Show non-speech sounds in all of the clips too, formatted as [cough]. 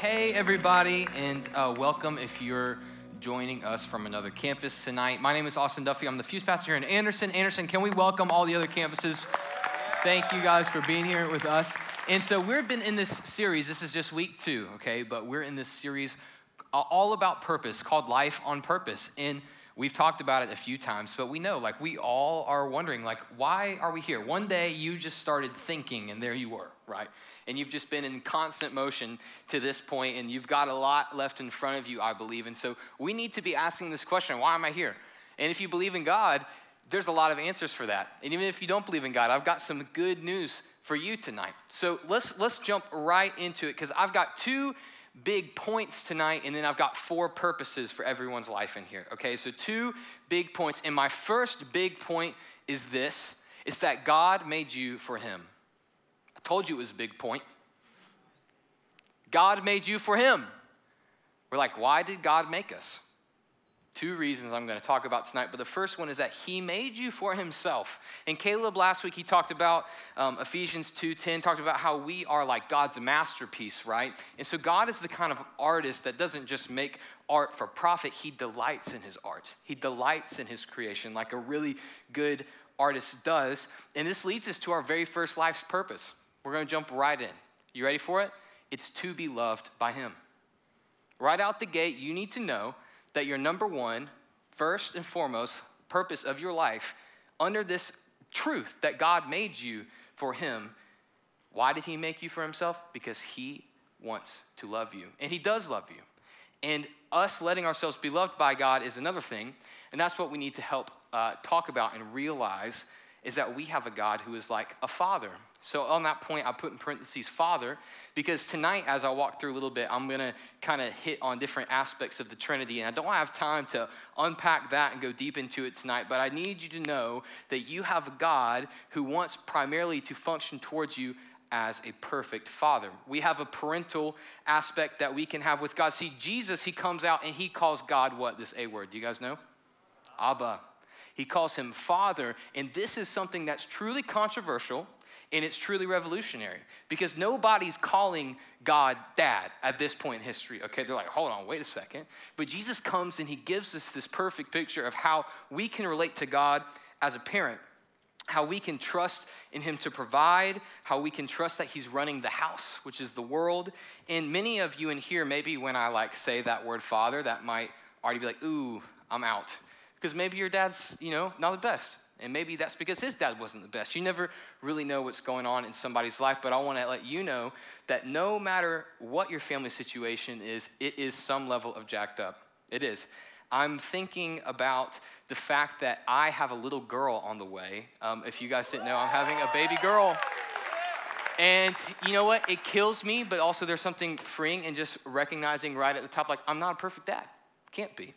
Hey, everybody, and uh, welcome if you're joining us from another campus tonight. My name is Austin Duffy. I'm the Fuse Pastor here in Anderson. Anderson, can we welcome all the other campuses? Thank you guys for being here with us. And so we've been in this series. This is just week two, okay? But we're in this series all about purpose called Life on Purpose. And we've talked about it a few times, but we know, like, we all are wondering, like, why are we here? One day you just started thinking, and there you were, right? and you've just been in constant motion to this point, and you've got a lot left in front of you, I believe. And so we need to be asking this question why am I here? And if you believe in God, there's a lot of answers for that. And even if you don't believe in God, I've got some good news for you tonight. So let's let's jump right into it because I've got two big points tonight, and then I've got four purposes for everyone's life in here. Okay, so two big points. And my first big point is this: is that God made you for Him. Told you it was a big point. God made you for Him. We're like, why did God make us? Two reasons I'm going to talk about tonight, but the first one is that He made you for Himself. And Caleb last week he talked about um, Ephesians 2:10, talked about how we are like God's masterpiece, right? And so God is the kind of artist that doesn't just make art for profit; He delights in His art. He delights in His creation, like a really good artist does. And this leads us to our very first life's purpose. We're going to jump right in. You ready for it? It's to be loved by Him. Right out the gate, you need to know that your number one, first and foremost, purpose of your life under this truth that God made you for Him. Why did He make you for Himself? Because He wants to love you, and He does love you. And us letting ourselves be loved by God is another thing, and that's what we need to help uh, talk about and realize is that we have a God who is like a father. So, on that point, I put in parentheses Father, because tonight, as I walk through a little bit, I'm gonna kind of hit on different aspects of the Trinity. And I don't have time to unpack that and go deep into it tonight, but I need you to know that you have a God who wants primarily to function towards you as a perfect father. We have a parental aspect that we can have with God. See, Jesus, he comes out and he calls God what? This A word. Do you guys know? Abba. He calls him Father. And this is something that's truly controversial and it's truly revolutionary because nobody's calling God dad at this point in history. Okay, they're like, hold on, wait a second. But Jesus comes and he gives us this perfect picture of how we can relate to God as a parent, how we can trust in him to provide, how we can trust that he's running the house, which is the world. And many of you in here, maybe when I like say that word father, that might already be like, ooh, I'm out. Because maybe your dad's, you know, not the best. And maybe that's because his dad wasn't the best. You never really know what's going on in somebody's life, but I want to let you know that no matter what your family situation is, it is some level of jacked up. It is. I'm thinking about the fact that I have a little girl on the way. Um, if you guys didn't know, I'm having a baby girl. And you know what? It kills me, but also there's something freeing in just recognizing right at the top, like, I'm not a perfect dad. Can't be.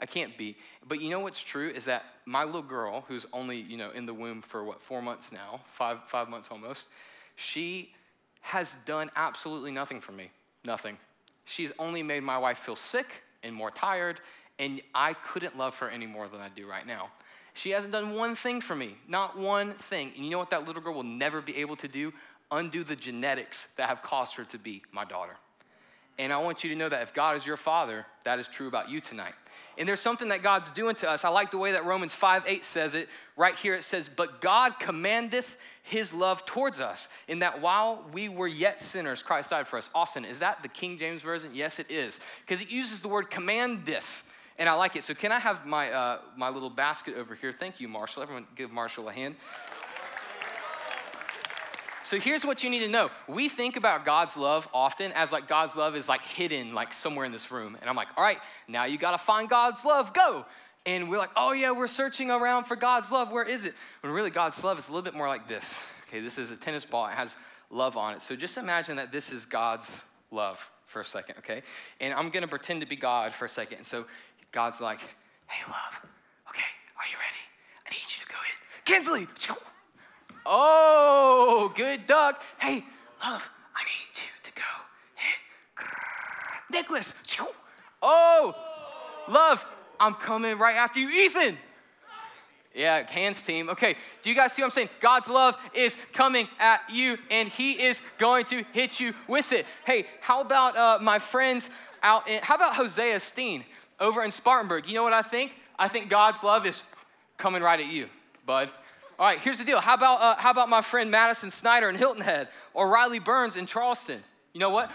I can't be. But you know what's true is that my little girl, who's only, you know, in the womb for what, four months now, five, five months almost, she has done absolutely nothing for me. Nothing. She's only made my wife feel sick and more tired, and I couldn't love her any more than I do right now. She hasn't done one thing for me, not one thing. And you know what that little girl will never be able to do? Undo the genetics that have caused her to be my daughter. And I want you to know that if God is your father, that is true about you tonight. And there's something that God's doing to us. I like the way that Romans 5 8 says it. Right here it says, But God commandeth his love towards us, in that while we were yet sinners, Christ died for us. Austin, is that the King James Version? Yes, it is. Because it uses the word commandeth. And I like it. So, can I have my, uh, my little basket over here? Thank you, Marshall. Everyone give Marshall a hand. So here's what you need to know. We think about God's love often as like God's love is like hidden like somewhere in this room. And I'm like, all right, now you gotta find God's love, go. And we're like, oh yeah, we're searching around for God's love. Where is it? When really God's love is a little bit more like this. Okay, this is a tennis ball, it has love on it. So just imagine that this is God's love for a second, okay? And I'm gonna pretend to be God for a second. And so God's like, hey, love, okay, are you ready? I need you to go hit. Kinsley! Oh, good duck. Hey, love, I need you to go hit Nicholas. Oh, love, I'm coming right after you, Ethan. Yeah, hands team. Okay, do you guys see what I'm saying? God's love is coming at you and He is going to hit you with it. Hey, how about uh, my friends out in, how about Hosea Steen over in Spartanburg? You know what I think? I think God's love is coming right at you, bud. All right, here's the deal. How about, uh, how about my friend Madison Snyder in Hilton Head or Riley Burns in Charleston? You know what?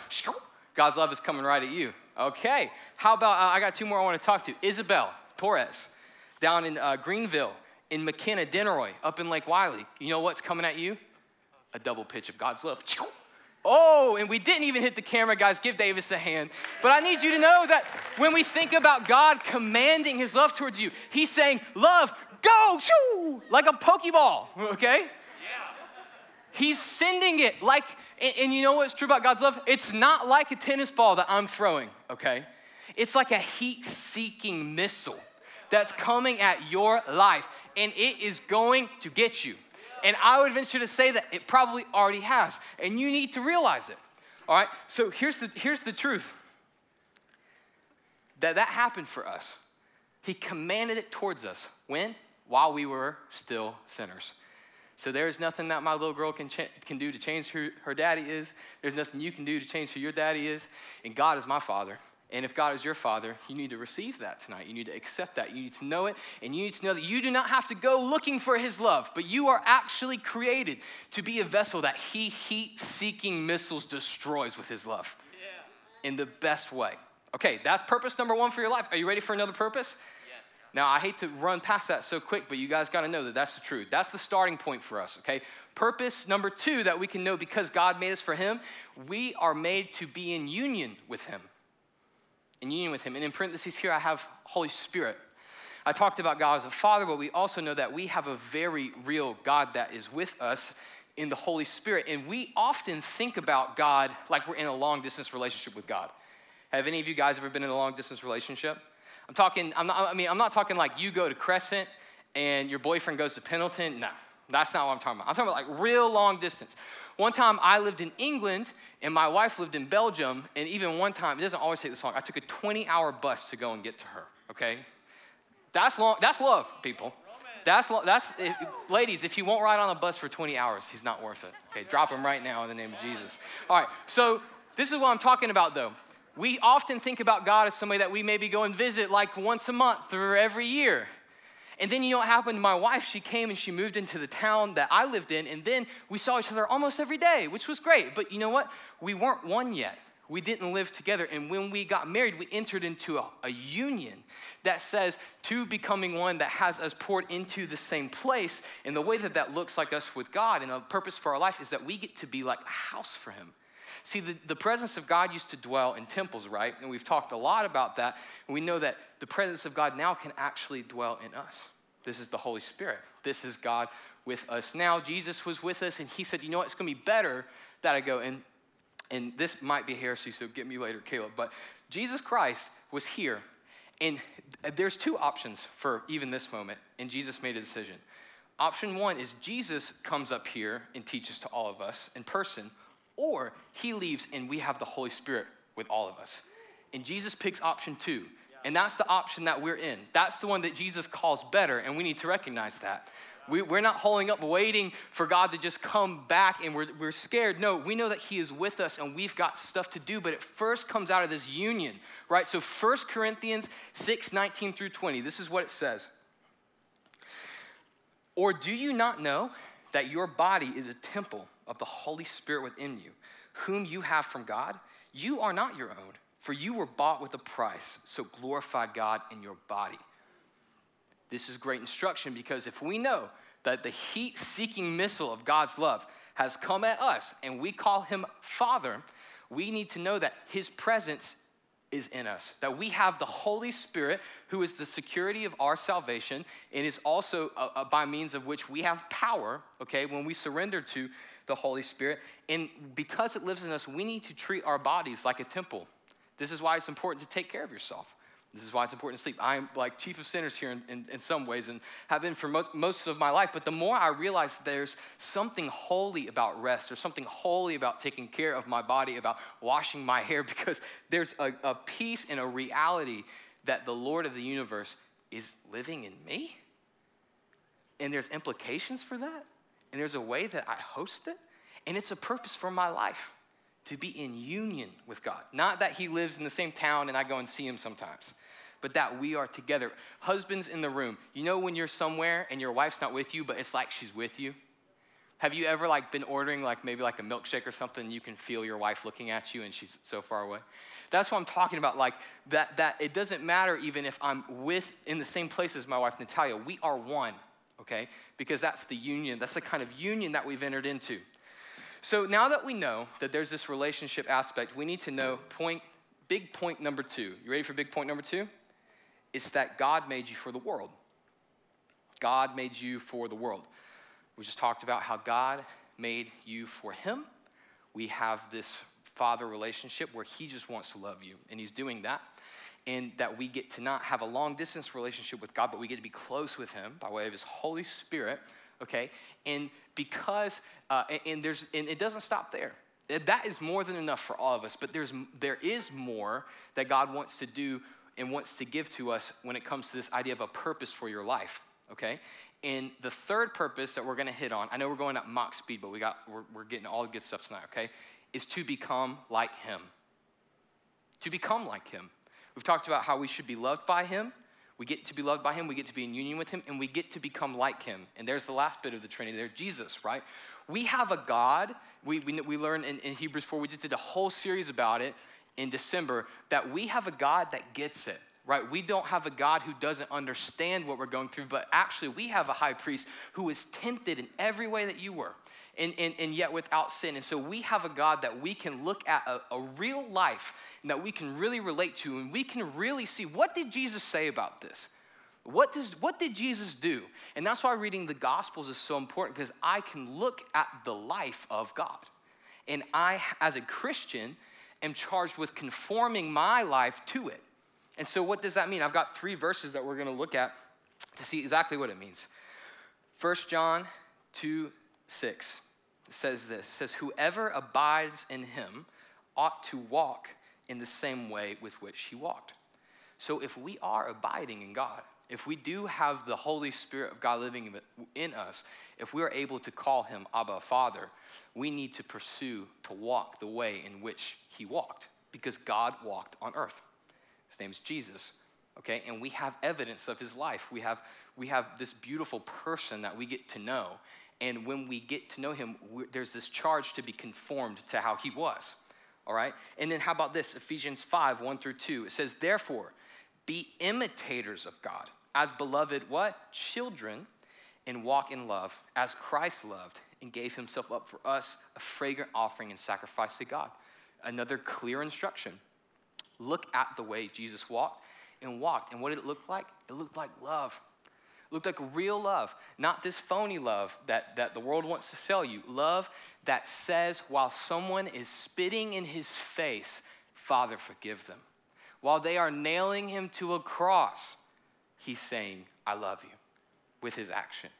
God's love is coming right at you. Okay. How about, uh, I got two more I want to talk to. Isabel Torres down in uh, Greenville, in McKenna, Denroy, up in Lake Wylie. You know what's coming at you? A double pitch of God's love. Oh, and we didn't even hit the camera, guys. Give Davis a hand. But I need you to know that when we think about God commanding his love towards you, he's saying, Love, go, shoo, like a Pokeball, okay? Yeah. He's sending it like, and, and you know what's true about God's love? It's not like a tennis ball that I'm throwing, okay? It's like a heat seeking missile that's coming at your life, and it is going to get you. And I would venture to say that it probably already has, and you need to realize it. All right, so here's the, here's the truth that that happened for us. He commanded it towards us. When? While we were still sinners. So there's nothing that my little girl can, ch- can do to change who her daddy is. There's nothing you can do to change who your daddy is. And God is my father. And if God is your father, you need to receive that tonight. You need to accept that. You need to know it. And you need to know that you do not have to go looking for his love, but you are actually created to be a vessel that he heat seeking missiles destroys with his love yeah. in the best way. Okay, that's purpose number one for your life. Are you ready for another purpose? Now, I hate to run past that so quick, but you guys got to know that that's the truth. That's the starting point for us, okay? Purpose number two that we can know because God made us for Him, we are made to be in union with Him in union with Him. And in parentheses here, I have Holy Spirit. I talked about God as a father, but we also know that we have a very real God that is with us in the Holy Spirit. And we often think about God like we're in a long distance relationship with God. Have any of you guys ever been in a long distance relationship? I'm talking, I'm not, I mean, I'm not talking like you go to Crescent and your boyfriend goes to Pendleton. No, that's not what I'm talking about. I'm talking about like real long distance. One time I lived in England and my wife lived in Belgium, and even one time, it doesn't always take this long, I took a 20 hour bus to go and get to her, okay? That's long, that's love, people. That's, that's if, ladies, if you won't ride on a bus for 20 hours, he's not worth it. Okay, drop him right now in the name of Jesus. All right, so this is what I'm talking about though. We often think about God as somebody that we maybe go and visit like once a month or every year. And then you know what happened to my wife? She came and she moved into the town that I lived in, and then we saw each other almost every day, which was great. But you know what? We weren't one yet. We didn't live together. And when we got married, we entered into a, a union that says two becoming one that has us poured into the same place. And the way that that looks like us with God and the purpose for our life is that we get to be like a house for Him. See, the, the presence of God used to dwell in temples, right? And we've talked a lot about that. And we know that the presence of God now can actually dwell in us. This is the Holy Spirit. This is God with us now. Jesus was with us, and he said, You know what? It's going to be better that I go. And, and this might be heresy, so get me later, Caleb. But Jesus Christ was here. And there's two options for even this moment. And Jesus made a decision. Option one is Jesus comes up here and teaches to all of us in person, or he leaves and we have the Holy Spirit with all of us. And Jesus picks option two. And that's the option that we're in. That's the one that Jesus calls better, and we need to recognize that. We, are not holding up, waiting for God to just come back and we're, we're scared. No, we know that He is with us and we've got stuff to do, but it first comes out of this union, right? So 1 Corinthians 6 19 through 20, this is what it says. Or do you not know that your body is a temple of the Holy Spirit within you, whom you have from God? You are not your own, for you were bought with a price, so glorify God in your body. This is great instruction because if we know that the heat seeking missile of God's love has come at us and we call him Father, we need to know that his presence is in us, that we have the Holy Spirit who is the security of our salvation and is also uh, uh, by means of which we have power, okay, when we surrender to the Holy Spirit. And because it lives in us, we need to treat our bodies like a temple. This is why it's important to take care of yourself. This is why it's important to sleep. I'm like chief of sinners here in, in, in some ways and have been for most, most of my life. But the more I realize there's something holy about rest, there's something holy about taking care of my body, about washing my hair, [laughs] because there's a, a peace and a reality that the Lord of the universe is living in me. and there's implications for that, and there's a way that I host it, and it's a purpose for my life to be in union with God. Not that He lives in the same town and I go and see Him sometimes, but that we are together. Husbands in the room, you know when you're somewhere and your wife's not with you, but it's like she's with you? Have you ever like been ordering like maybe like a milkshake or something you can feel your wife looking at you and she's so far away? That's what I'm talking about like that that it doesn't matter even if I'm with in the same place as my wife Natalia. We are one, okay? Because that's the union. That's the kind of union that we've entered into. So now that we know that there's this relationship aspect, we need to know point big point number 2. You ready for big point number 2? It's that God made you for the world. God made you for the world. We just talked about how God made you for Him. We have this father relationship where He just wants to love you, and He's doing that. And that we get to not have a long distance relationship with God, but we get to be close with Him by way of His Holy Spirit, okay? And because, uh, and, there's, and it doesn't stop there that is more than enough for all of us but there's there is more that god wants to do and wants to give to us when it comes to this idea of a purpose for your life okay and the third purpose that we're to hit on, I know we're going at Mach speed, but we got, we're, we're getting all the good stuff tonight, okay? Is to become like him. To become like him. We've talked about how we should be loved by him. We get to be loved by him, we get to be in union with him, and we get to become like him. And there's the last bit of the Trinity there, Jesus, right? We have a God, we, we, we learned in, in Hebrews 4, we just did a whole series about it in December, that we have a God that gets it right? We don't have a God who doesn't understand what we're going through, but actually, we have a high priest who is tempted in every way that you were, and, and, and yet without sin. And so, we have a God that we can look at a, a real life and that we can really relate to, and we can really see what did Jesus say about this? What, does, what did Jesus do? And that's why reading the Gospels is so important because I can look at the life of God. And I, as a Christian, am charged with conforming my life to it. And so, what does that mean? I've got three verses that we're going to look at to see exactly what it means. 1 John 2 6 says this says, Whoever abides in him ought to walk in the same way with which he walked. So, if we are abiding in God, if we do have the Holy Spirit of God living in us, if we are able to call him Abba Father, we need to pursue to walk the way in which he walked because God walked on earth. His name's Jesus. Okay, and we have evidence of his life. We have, we have this beautiful person that we get to know. And when we get to know him, there's this charge to be conformed to how he was. All right? And then how about this? Ephesians 5, 1 through 2. It says, Therefore, be imitators of God, as beloved, what? Children, and walk in love, as Christ loved and gave himself up for us, a fragrant offering and sacrifice to God. Another clear instruction look at the way Jesus walked and walked. And what did it look like? It looked like love. It looked like real love, not this phony love that, that the world wants to sell you. Love that says, while someone is spitting in his face, Father, forgive them. While they are nailing him to a cross, he's saying, I love you with his action.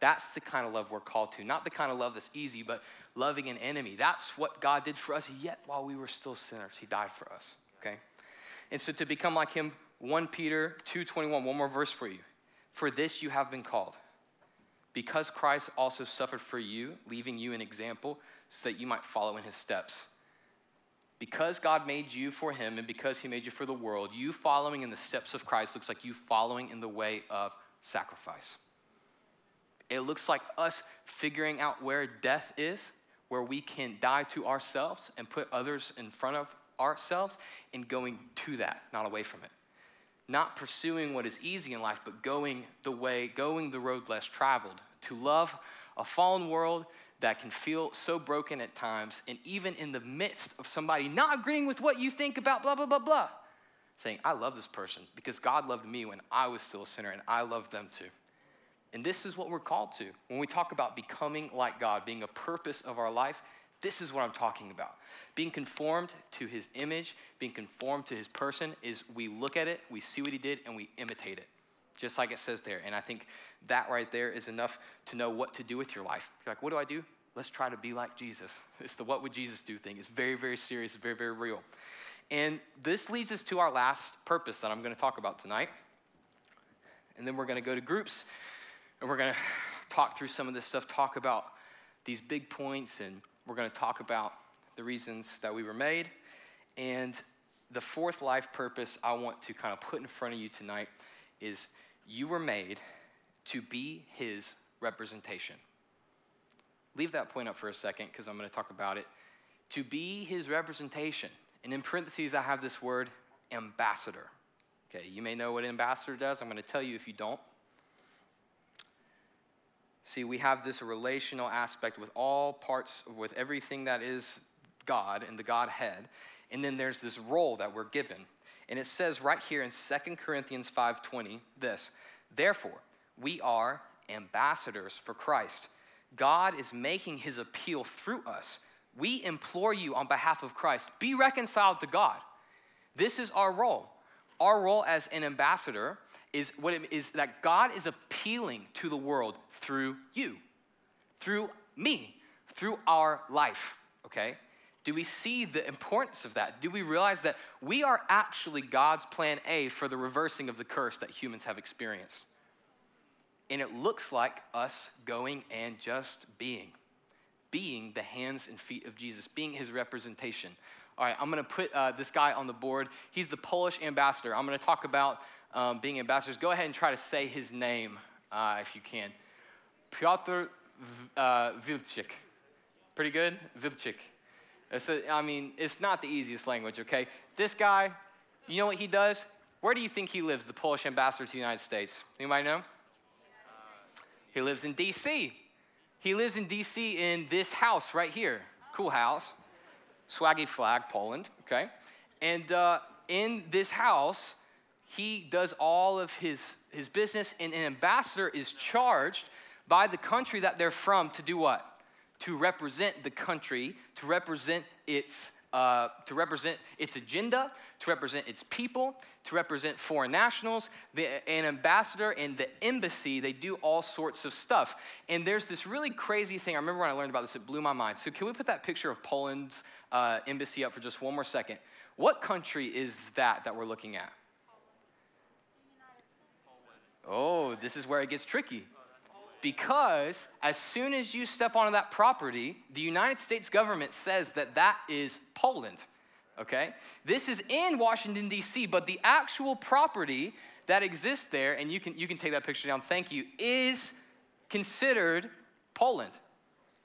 That's the kind of love we're called to. Not the kind of love that's easy, but loving an enemy. That's what God did for us, yet while we were still sinners, he died for us okay? And so to become like him, 1 Peter 2:21, one more verse for you. For this you have been called, because Christ also suffered for you, leaving you an example so that you might follow in his steps. Because God made you for him and because he made you for the world, you following in the steps of Christ looks like you following in the way of sacrifice. It looks like us figuring out where death is, where we can die to ourselves and put others in front of ourselves and going to that, not away from it. Not pursuing what is easy in life, but going the way, going the road less traveled. To love a fallen world that can feel so broken at times, and even in the midst of somebody not agreeing with what you think about blah, blah, blah, blah, saying, I love this person because God loved me when I was still a sinner, and I love them too. And this is what we're called to. When we talk about becoming like God, being a purpose of our life, this is what I'm talking about. Being conformed to his image, being conformed to his person, is we look at it, we see what he did, and we imitate it, just like it says there. And I think that right there is enough to know what to do with your life. You're like, what do I do? Let's try to be like Jesus. [laughs] It's the what would Jesus do thing. It's very, very serious, very, very real. And this leads us to our last purpose that I'm going to talk about tonight. And then we're going to go to groups and we're going to talk through some of this stuff, talk about these big points, and we're going to talk about the reasons that we were made. And the fourth life purpose I want to kind of put in front of you tonight is you were made to be his representation. Leave that point up for a second because I'm going to talk about it. To be his representation. And in parentheses, I have this word ambassador. Okay, you may know what ambassador does. I'm going to tell you if you don't. See, we have this relational aspect with all parts, with everything that is God and the Godhead. And then there's this role that we're given. And it says right here in 2 Corinthians 5:20 this, therefore, we are ambassadors for Christ. God is making his appeal through us. We implore you on behalf of Christ, be reconciled to God. This is our role. Our role as an ambassador is what it is that God is appealing to the world through you, through me, through our life, okay? Do we see the importance of that? Do we realize that we are actually God's plan A for the reversing of the curse that humans have experienced? And it looks like us going and just being, being the hands and feet of Jesus, being his representation. All right, I'm gonna put uh, this guy on the board. He's the Polish ambassador. I'm gonna talk about um, being ambassadors. Go ahead and try to say his name uh, if you can. Piotr uh. Pretty good? Wilczek. It's a, I mean, it's not the easiest language, okay? This guy, you know what he does? Where do you think he lives, the Polish ambassador to the United States? Anybody know? He lives in D.C. He lives in D.C. in this house right here. Cool house. Swaggy flag, Poland, okay? And uh, in this house, he does all of his, his business, and an ambassador is charged by the country that they're from to do what? to represent the country, to represent its, uh, to represent its agenda, to represent its people, to represent foreign nationals. The, an ambassador and the embassy, they do all sorts of stuff. And there's this really crazy thing. I remember when I learned about this, it blew my mind. So, can we put that picture of Poland's uh, embassy up for just one more second? What country is that that we're looking at? Oh, this is where it gets tricky because as soon as you step onto that property, the United States government says that that is Poland. Okay? This is in Washington, D.C., but the actual property that exists there, and you can, you can take that picture down, thank you, is considered Poland.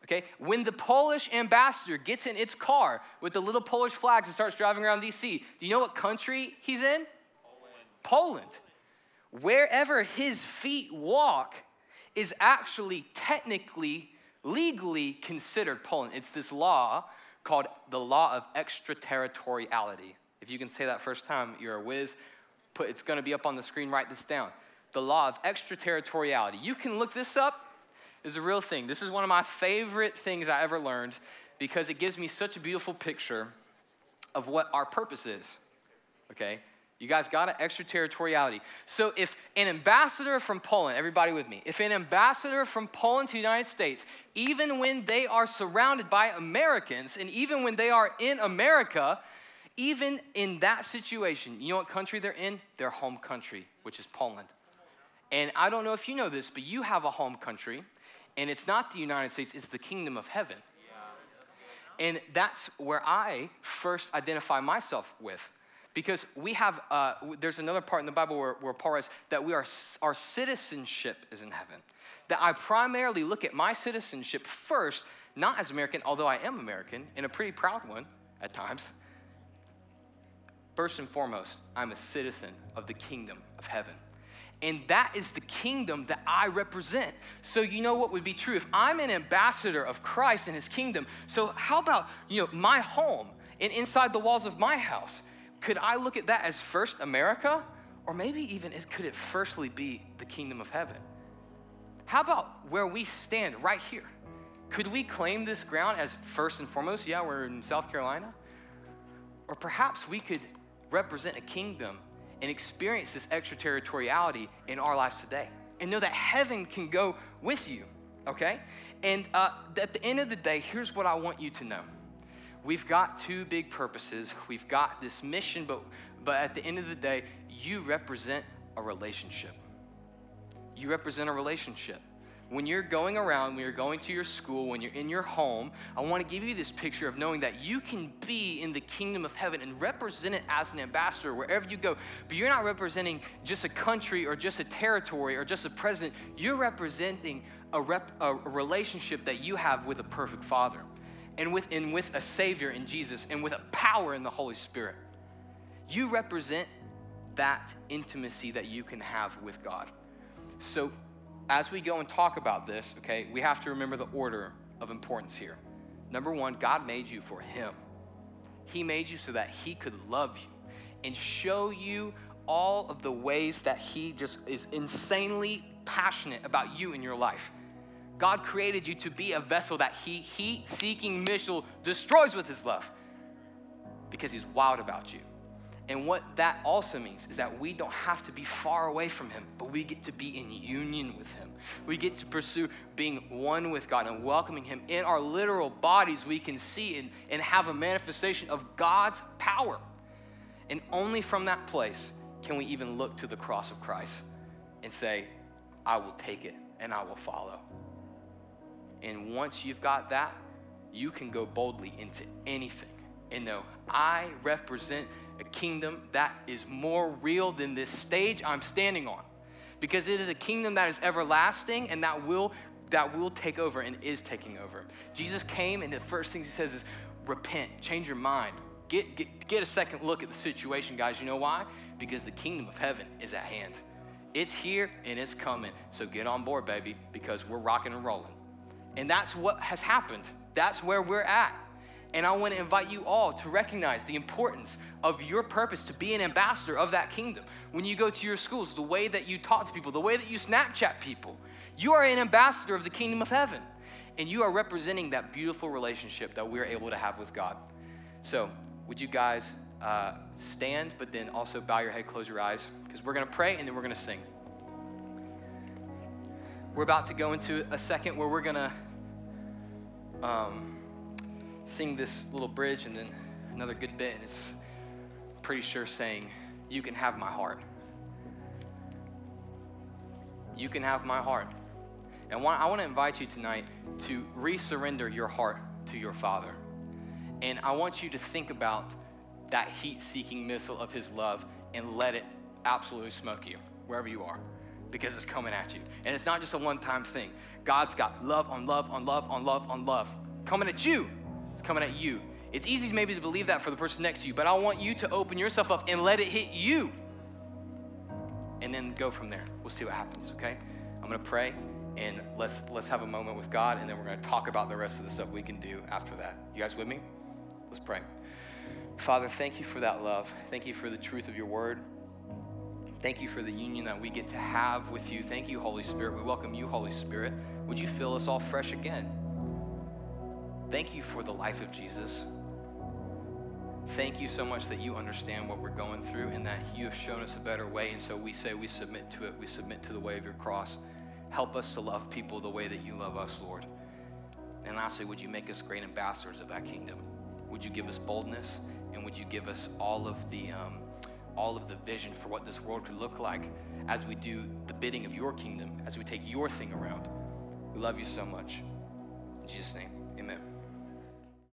Okay? When the Polish ambassador gets in its car with the little Polish flags and starts driving around DC, do you know what country he's in? Poland. Poland. Wherever his feet walk, is actually technically, legally considered Poland. It's this law called the law of extraterritoriality. If you can say that first time, you're a whiz. Put, it's going to be up on the screen. Write this down. The law of extraterritoriality. You can look this up. It's a real thing. This is one of my favorite things I ever learned because it gives me such a beautiful picture of what our purpose is. Okay? You guys got it? Extraterritoriality. So if an ambassador from Poland, everybody with me, if an ambassador from Poland to the United States, even when they are surrounded by Americans and even when they are in America, even in that situation, you know what country they're in? Their home country, which is Poland. And I don't know if you know this, but you have a home country, and it's not the United States, it's the kingdom of heaven. And that's where I first identify myself with. Because we have, uh, there's another part in the Bible where, where Paul writes that we are, our citizenship is in heaven. That I primarily look at my citizenship first, not as American, although I am American and a pretty proud one at times. First and foremost, I'm a citizen of the kingdom of heaven. And that is the kingdom that I represent. So, you know what would be true? If I'm an ambassador of Christ and his kingdom, so how about, you know, my home and inside the walls of my house? Could I look at that as first America? Or maybe even could it firstly be the kingdom of heaven? How about where we stand right here? Could we claim this ground as first and foremost? Yeah, we're in South Carolina. Or perhaps we could represent a kingdom and experience this extraterritoriality in our lives today and know that heaven can go with you, okay? And uh, at the end of the day, here's what I want you to know we've got two big purposes. We've got this mission, but, but at the end of the day, you represent a relationship. You represent a relationship. when you're going around, when you're going to your school, when you're in your home, I want to give you this picture of knowing that you can be in the kingdom of heaven and represent it as an ambassador wherever you go. But you're not representing just a country or just a territory or just a president. You're representing a, rep, a relationship that you have with a perfect Father and with, and with a Savior in Jesus and with a power in the Holy Spirit. You represent that intimacy that you can have with God. So, as we go and talk about this, okay, we have to remember the order of importance here. Number one, God made you for Him. He made you so that He could love you and show you all of the ways that He just is insanely passionate about you in your life. God created you to be a vessel that He heat seeking missile destroys with His love because He's wild about you. And what that also means is that we don't have to be far away from Him, but we get to be in union with Him. We get to pursue being one with God and welcoming Him in our literal bodies. We can see and, and have a manifestation of God's power. And only from that place can we even look to the cross of Christ and say, I will take it and I will follow. And once you've got that, you can go boldly into anything and know, I represent a kingdom that is more real than this stage I'm standing on. Because it is a kingdom that is everlasting and that will that will take over and is taking over. Jesus came and the first thing he says is repent, change your mind. Get, get, get a second look at the situation, guys. You know why? Because the kingdom of heaven is at hand. It's here and it's coming. So get on board, baby, because we're rocking and rolling. And that's what has happened. That's where we're at. And I want to invite you all to recognize the importance of your purpose to be an ambassador of that kingdom. When you go to your schools, the way that you talk to people, the way that you Snapchat people, you are an ambassador of the kingdom of heaven. And you are representing that beautiful relationship that we're able to have with God. So, would you guys uh, stand, but then also bow your head, close your eyes, because we're going to pray and then we're going to sing. We're about to go into a second where we're going to. Um, sing this little bridge and then another good bit, and it's pretty sure saying, You can have my heart. You can have my heart. And I want to invite you tonight to resurrender your heart to your Father. And I want you to think about that heat seeking missile of His love and let it absolutely smoke you wherever you are because it's coming at you. And it's not just a one time thing. God's got love on love on love on love on love coming at you It's coming at you. It's easy maybe to believe that for the person next to you, but I want you to open yourself up and let it hit you. And then go from there. We'll see what happens, okay? I'm gonna pray and let's let's have a moment with God and then we're gonna talk about the rest of the stuff we can do after that. You guys with me? Let's pray. Father, thank you for that love. Thank you for the truth of your word. Thank you for the union that we get to have with you. Thank you, Holy Spirit. We welcome you, Holy Spirit. Would you fill us all fresh again? Thank you for the life of Jesus. Thank you so much that you understand what we're going through and that you have shown us a better way. And so we say we submit to it. We submit to the way of your cross. Help us to love people the way that you love us, Lord. And lastly, would you make us great ambassadors of that kingdom? Would you give us boldness and would you give us all of the um, all of the vision for what this world could look like as we do the bidding of your kingdom, as we take your thing around? We love you so much. In Jesus' name.